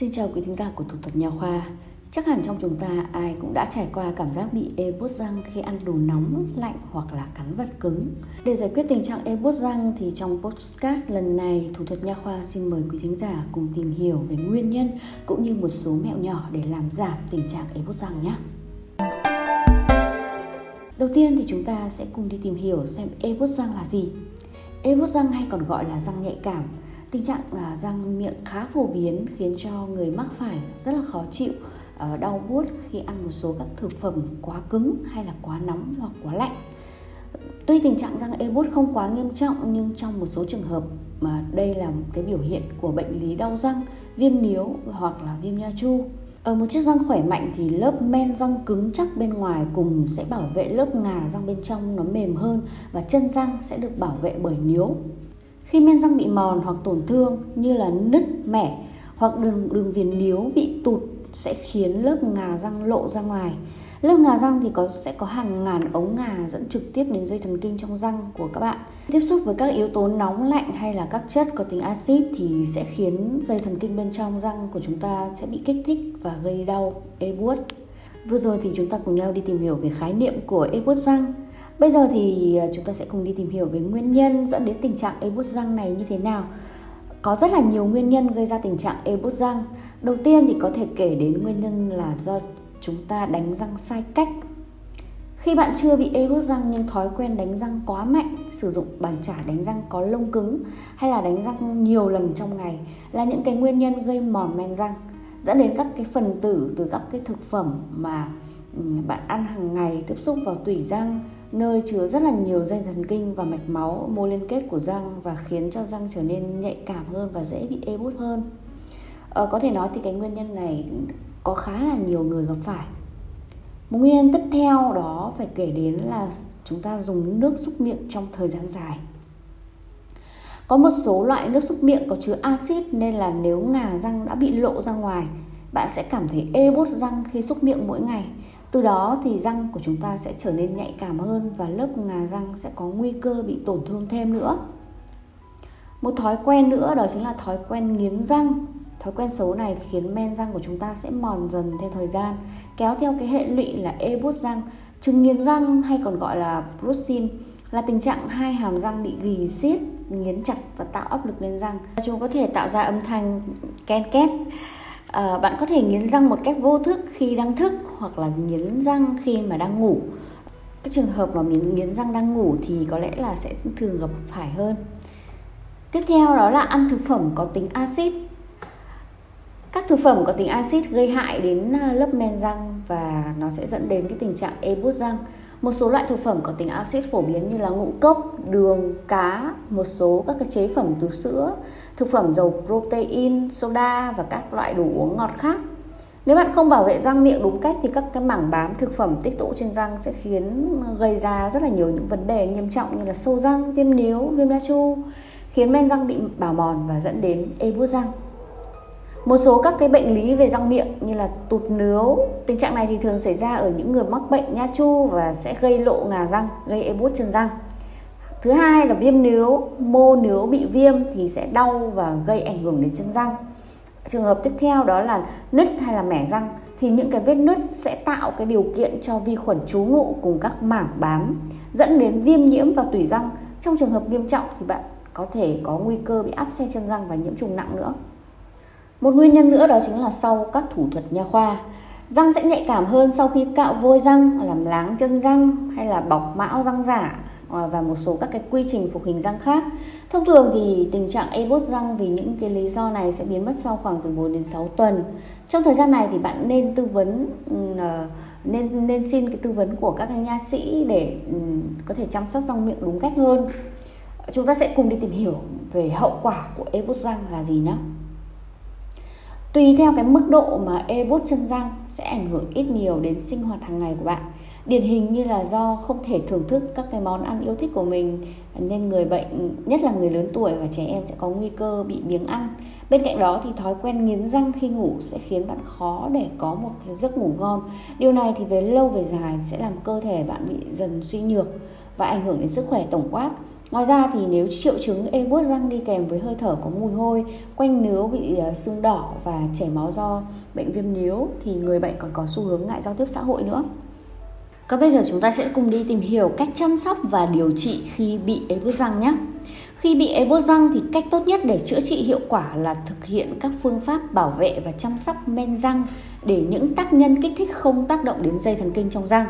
Xin chào quý thính giả của Thủ thuật Nhà khoa. Chắc hẳn trong chúng ta ai cũng đã trải qua cảm giác bị ê bút răng khi ăn đồ nóng, lạnh hoặc là cắn vật cứng. Để giải quyết tình trạng ê bút răng thì trong podcast lần này Thủ thuật Nha khoa xin mời quý thính giả cùng tìm hiểu về nguyên nhân cũng như một số mẹo nhỏ để làm giảm tình trạng ê bút răng nhé. Đầu tiên thì chúng ta sẽ cùng đi tìm hiểu xem ê bút răng là gì. Ê bút răng hay còn gọi là răng nhạy cảm Tình trạng là răng miệng khá phổ biến khiến cho người mắc phải rất là khó chịu, ờ, đau buốt khi ăn một số các thực phẩm quá cứng hay là quá nóng hoặc quá lạnh. Tuy tình trạng răng ê buốt không quá nghiêm trọng nhưng trong một số trường hợp mà đây là một cái biểu hiện của bệnh lý đau răng, viêm níu hoặc là viêm nha chu. Ở một chiếc răng khỏe mạnh thì lớp men răng cứng chắc bên ngoài cùng sẽ bảo vệ lớp ngà răng bên trong nó mềm hơn và chân răng sẽ được bảo vệ bởi níu. Khi men răng bị mòn hoặc tổn thương như là nứt, mẻ hoặc đường, đường viền níu bị tụt sẽ khiến lớp ngà răng lộ ra ngoài. Lớp ngà răng thì có sẽ có hàng ngàn ống ngà dẫn trực tiếp đến dây thần kinh trong răng của các bạn. Tiếp xúc với các yếu tố nóng lạnh hay là các chất có tính axit thì sẽ khiến dây thần kinh bên trong răng của chúng ta sẽ bị kích thích và gây đau, ê buốt. Vừa rồi thì chúng ta cùng nhau đi tìm hiểu về khái niệm của ê buốt răng. Bây giờ thì à, chúng ta sẽ cùng đi tìm hiểu về nguyên nhân dẫn đến tình trạng ê bút răng này như thế nào. Có rất là nhiều nguyên nhân gây ra tình trạng ê bút răng. Đầu tiên thì có thể kể đến nguyên nhân là do chúng ta đánh răng sai cách. Khi bạn chưa bị ê bút răng nhưng thói quen đánh răng quá mạnh, sử dụng bàn chải đánh răng có lông cứng hay là đánh răng nhiều lần trong ngày là những cái nguyên nhân gây mòn men răng dẫn đến các cái phần tử từ các cái thực phẩm mà ừ, bạn ăn hàng ngày tiếp xúc vào tủy răng nơi chứa rất là nhiều dây thần kinh và mạch máu mô liên kết của răng và khiến cho răng trở nên nhạy cảm hơn và dễ bị e ê bút hơn. Ờ, có thể nói thì cái nguyên nhân này có khá là nhiều người gặp phải. Một nguyên nhân tiếp theo đó phải kể đến là chúng ta dùng nước xúc miệng trong thời gian dài. Có một số loại nước xúc miệng có chứa axit nên là nếu ngà răng đã bị lộ ra ngoài bạn sẽ cảm thấy e ê bút răng khi xúc miệng mỗi ngày từ đó thì răng của chúng ta sẽ trở nên nhạy cảm hơn và lớp ngà răng sẽ có nguy cơ bị tổn thương thêm nữa. Một thói quen nữa đó chính là thói quen nghiến răng. Thói quen xấu này khiến men răng của chúng ta sẽ mòn dần theo thời gian, kéo theo cái hệ lụy là ê bút răng chứng nghiến răng hay còn gọi là bruxism là tình trạng hai hàm răng bị gỉ xiết, nghiến chặt và tạo áp lực lên răng. Chúng có thể tạo ra âm thanh ken két à, bạn có thể nghiến răng một cách vô thức khi đang thức hoặc là nghiến răng khi mà đang ngủ. Cái trường hợp mà mình nghiến răng đang ngủ thì có lẽ là sẽ thường gặp phải hơn. Tiếp theo đó là ăn thực phẩm có tính axit. Các thực phẩm có tính axit gây hại đến à, lớp men răng và nó sẽ dẫn đến cái tình trạng e ê bút răng. Một số loại thực phẩm có tính axit phổ biến như là ngũ cốc, đường, cá, một số các cái chế phẩm từ sữa, thực phẩm giàu protein, soda và các loại đồ uống ngọt khác. Nếu bạn không bảo vệ răng miệng đúng cách thì các cái mảng bám thực phẩm tích tụ trên răng sẽ khiến ờ, gây ra rất là nhiều những vấn đề nghiêm trọng như là sâu răng, viêm níu, viêm nha chu, khiến men răng bị bào mòn và dẫn đến ê buốt răng. Một số các cái bệnh lý về răng miệng như là tụt nướu, tình trạng này thì thường xảy ra ở những người mắc bệnh nha chu và sẽ gây lộ ngà răng, gây ê bút chân răng. Thứ hai là viêm nướu, mô nướu bị viêm thì sẽ đau và gây ảnh hưởng đến chân răng. Trường hợp tiếp theo đó là nứt hay là mẻ răng thì những cái vết nứt sẽ tạo cái điều kiện cho vi khuẩn trú ngụ cùng các mảng bám dẫn đến viêm nhiễm vào tủy răng. Trong trường hợp nghiêm trọng thì bạn có thể có nguy cơ bị áp xe chân răng và nhiễm trùng nặng nữa. Một nguyên nhân nữa đó chính là sau các thủ thuật nha khoa. Răng sẽ nhạy cảm hơn sau khi cạo vôi răng, làm láng chân răng hay là bọc mão răng giả À, và một số các cái quy trình phục hình răng khác. Thông thường thì tình trạng e bốt răng vì những cái lý do này sẽ biến mất sau khoảng từ 4 đến 6 tuần. Trong thời gian này thì bạn nên tư vấn ừ, à, nên nên xin cái tư vấn của các nha sĩ để ừ, có thể chăm sóc răng miệng đúng cách hơn. Chúng ta sẽ cùng đi tìm hiểu về hậu quả của e bốt răng là gì nhé. Tùy theo cái mức độ mà ê bút chân răng sẽ ảnh hưởng ít nhiều đến sinh hoạt hàng ngày của bạn. Điển hình như là do không thể thưởng thức các cái món ăn yêu thích của mình nên người bệnh, nhất là người lớn tuổi và trẻ em sẽ có nguy cơ bị biếng ăn. Bên cạnh đó thì thói quen nghiến răng khi ngủ sẽ khiến bạn khó để có một cái giấc ngủ ngon. Điều này thì về lâu về dài sẽ làm cơ thể bạn bị dần suy nhược và ảnh hưởng đến sức khỏe tổng quát. Ngoài ra thì nếu triệu chứng ê buốt răng đi kèm với hơi thở có mùi hôi, quanh nướu bị ờ, sưng đỏ và chảy máu do bệnh viêm níu thì người bệnh còn có xu hướng ngại giao tiếp xã hội nữa. Còn bây giờ chúng ta sẽ cùng đi tìm hiểu cách chăm sóc và điều trị khi bị ế buốt răng nhé. Khi bị ế buốt răng thì cách tốt nhất để chữa trị hiệu quả là thực hiện các phương pháp bảo vệ và chăm sóc men răng để những tác nhân kích thích không tác động đến dây thần kinh trong răng.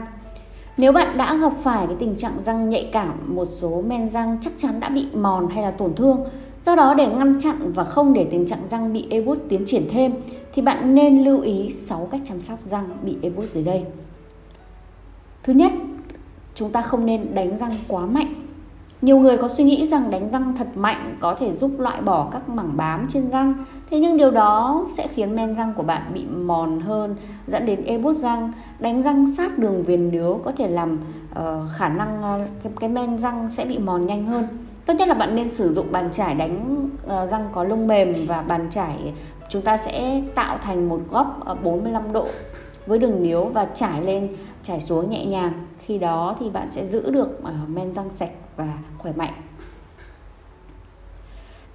Nếu bạn đã gặp phải cái tình trạng răng nhạy cảm, một số men răng chắc chắn đã bị mòn hay là tổn thương. Do đó để ngăn chặn và không để tình trạng răng bị ê tiến triển thêm thì bạn nên lưu ý 6 cách chăm sóc răng bị ê dưới đây. Thứ nhất, chúng ta không nên đánh răng quá mạnh nhiều người có suy nghĩ rằng đánh răng thật mạnh có thể giúp loại bỏ các mảng bám trên răng, thế nhưng điều đó sẽ khiến men răng của bạn bị mòn hơn, dẫn đến ê bút răng. Đánh răng sát đường viền nướu có thể làm uh, khả năng uh, cái, cái men răng sẽ bị mòn nhanh hơn. Tốt nhất là bạn nên sử dụng bàn chải đánh uh, răng có lông mềm và bàn chải chúng ta sẽ tạo thành một góc 45 độ với đường níu và trải lên trải xuống nhẹ nhàng khi đó thì bạn sẽ giữ được uh, men răng sạch và khỏe mạnh.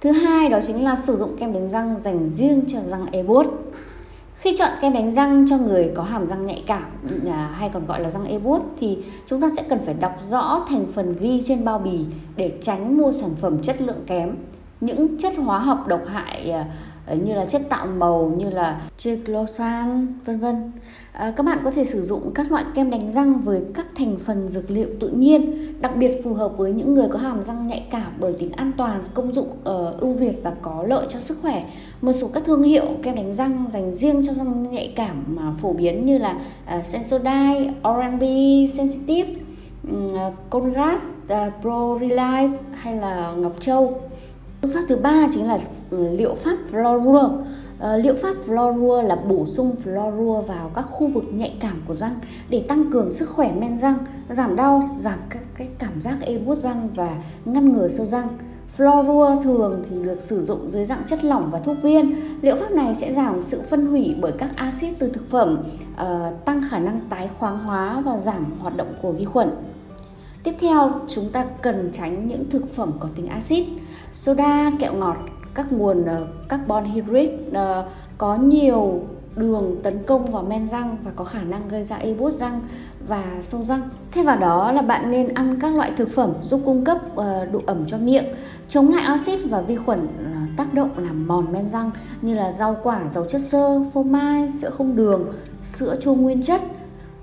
Thứ hai đó chính là sử dụng kem đánh răng dành riêng cho răng e buốt khi chọn kem đánh răng cho người có hàm răng nhạy cảm à, hay còn gọi là răng e buốt thì chúng ta sẽ cần phải đọc rõ thành phần ghi trên bao bì để tránh mua sản phẩm chất lượng kém. Những chất hóa học độc hại à, như là chất tạo màu như là triclosan vân vân. À, các bạn có thể sử dụng các loại kem đánh răng với các thành phần dược liệu tự nhiên đặc biệt phù hợp với những người có hàm răng nhạy cảm bởi tính an toàn công dụng uh, ưu việt và có lợi cho sức khỏe. Một số các thương hiệu kem đánh răng dành riêng cho răng nhạy cảm mà phổ biến như là uh, Sensodyne, Oral-B, Sensitive, um, à, Conrast, uh, à, Pro Relife hay là Ngọc Châu. Phương pháp thứ ba chính là ừ, liệu pháp Florua. Ờ, liệu pháp Florua là bổ sung Florua vào các khu vực nhạy cảm của răng để tăng cường sức khỏe men răng, giảm đau, giảm các cái cảm giác ê buốt răng và ngăn ngừa sâu răng. Florua thường thì được sử dụng dưới dạng chất lỏng và thuốc viên. Liệu pháp này sẽ giảm sự phân hủy bởi các axit từ thực phẩm, uh, tăng khả năng tái khoáng hóa và giảm hoạt động của vi khuẩn. Tiếp theo, chúng ta cần tránh những thực phẩm có tính axit, soda, kẹo ngọt, các nguồn uh, carbon hydrate uh, có nhiều đường tấn công vào men răng và có khả năng gây ra ê buốt răng và sâu răng. Thay vào đó là bạn nên ăn các loại thực phẩm giúp cung cấp uh, độ ẩm cho miệng, chống lại axit và vi khuẩn tác động làm mòn men răng như là rau quả giàu chất xơ, phô mai, sữa không đường, sữa chua nguyên chất.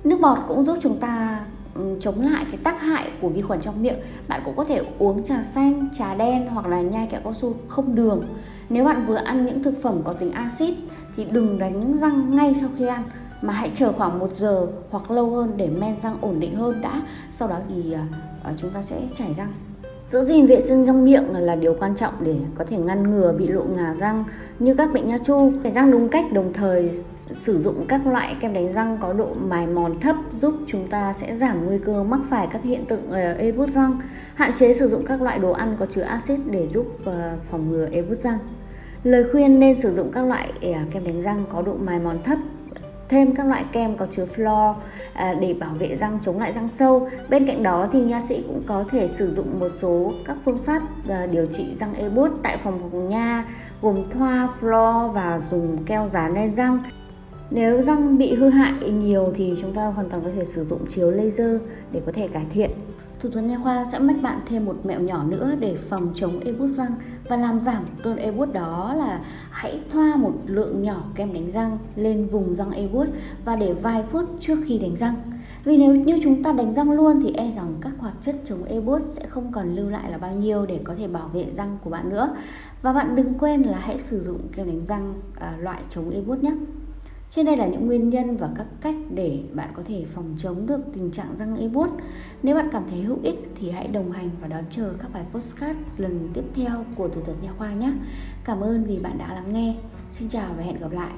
Nước bọt cũng giúp chúng ta Ừ, chống lại cái tác hại của vi khuẩn trong miệng, bạn cũng có thể uống trà xanh, trà đen hoặc là nhai kẹo cao su không đường. Nếu bạn vừa ăn những thực phẩm có tính axit thì đừng đánh răng ngay sau khi ăn, mà hãy chờ khoảng 1 giờ hoặc lâu hơn để men răng ổn định hơn đã. Sau đó thì à, à, chúng ta sẽ chảy răng. Giữ gìn vệ sinh răng miệng là điều quan trọng để có thể ngăn ngừa bị lộ ngà răng như các bệnh nha chu. Chải răng đúng cách, đồng thời sử dụng các loại kem đánh răng có độ mài mòn thấp giúp chúng ta sẽ giảm nguy cơ mắc phải các hiện tượng ờ, ê bút răng. Hạn chế sử dụng các loại đồ ăn có chứa axit để giúp ờ, phòng ngừa ê bút răng. Lời khuyên nên sử dụng các loại ờ, kem đánh răng có độ mài mòn thấp thêm các loại kem có chứa fluor à, để bảo vệ răng chống lại răng sâu. Bên cạnh đó thì nha sĩ cũng có thể sử dụng một số các phương pháp à, điều trị răng e ê bốt tại phòng của nha gồm thoa fluor và dùng keo dán lên răng. Nếu răng bị hư hại nhiều thì chúng ta hoàn toàn có thể sử dụng chiếu laser để có thể cải thiện. Thủ thuật nha khoa sẽ mách bạn thêm một mẹo nhỏ nữa để phòng chống ê bút răng và làm giảm cơn ê bút đó là hãy thoa một lượng nhỏ kem đánh răng lên vùng răng e bút và để vài phút trước khi đánh răng. Vì nếu như chúng ta đánh răng luôn thì e rằng các hoạt chất chống e bút sẽ không còn lưu lại là bao nhiêu để có thể bảo vệ răng của bạn nữa. Và bạn đừng quên là hãy sử dụng kem đánh răng à, loại chống e bút nhé. Trên đây là những nguyên nhân và các cách để bạn có thể phòng chống được tình trạng răng ê buốt. Nếu bạn cảm thấy hữu ích thì hãy đồng hành và đón chờ các bài postcard lần tiếp theo của thủ thuật nha khoa nhé. Cảm ơn vì bạn đã lắng nghe. Xin chào và hẹn gặp lại.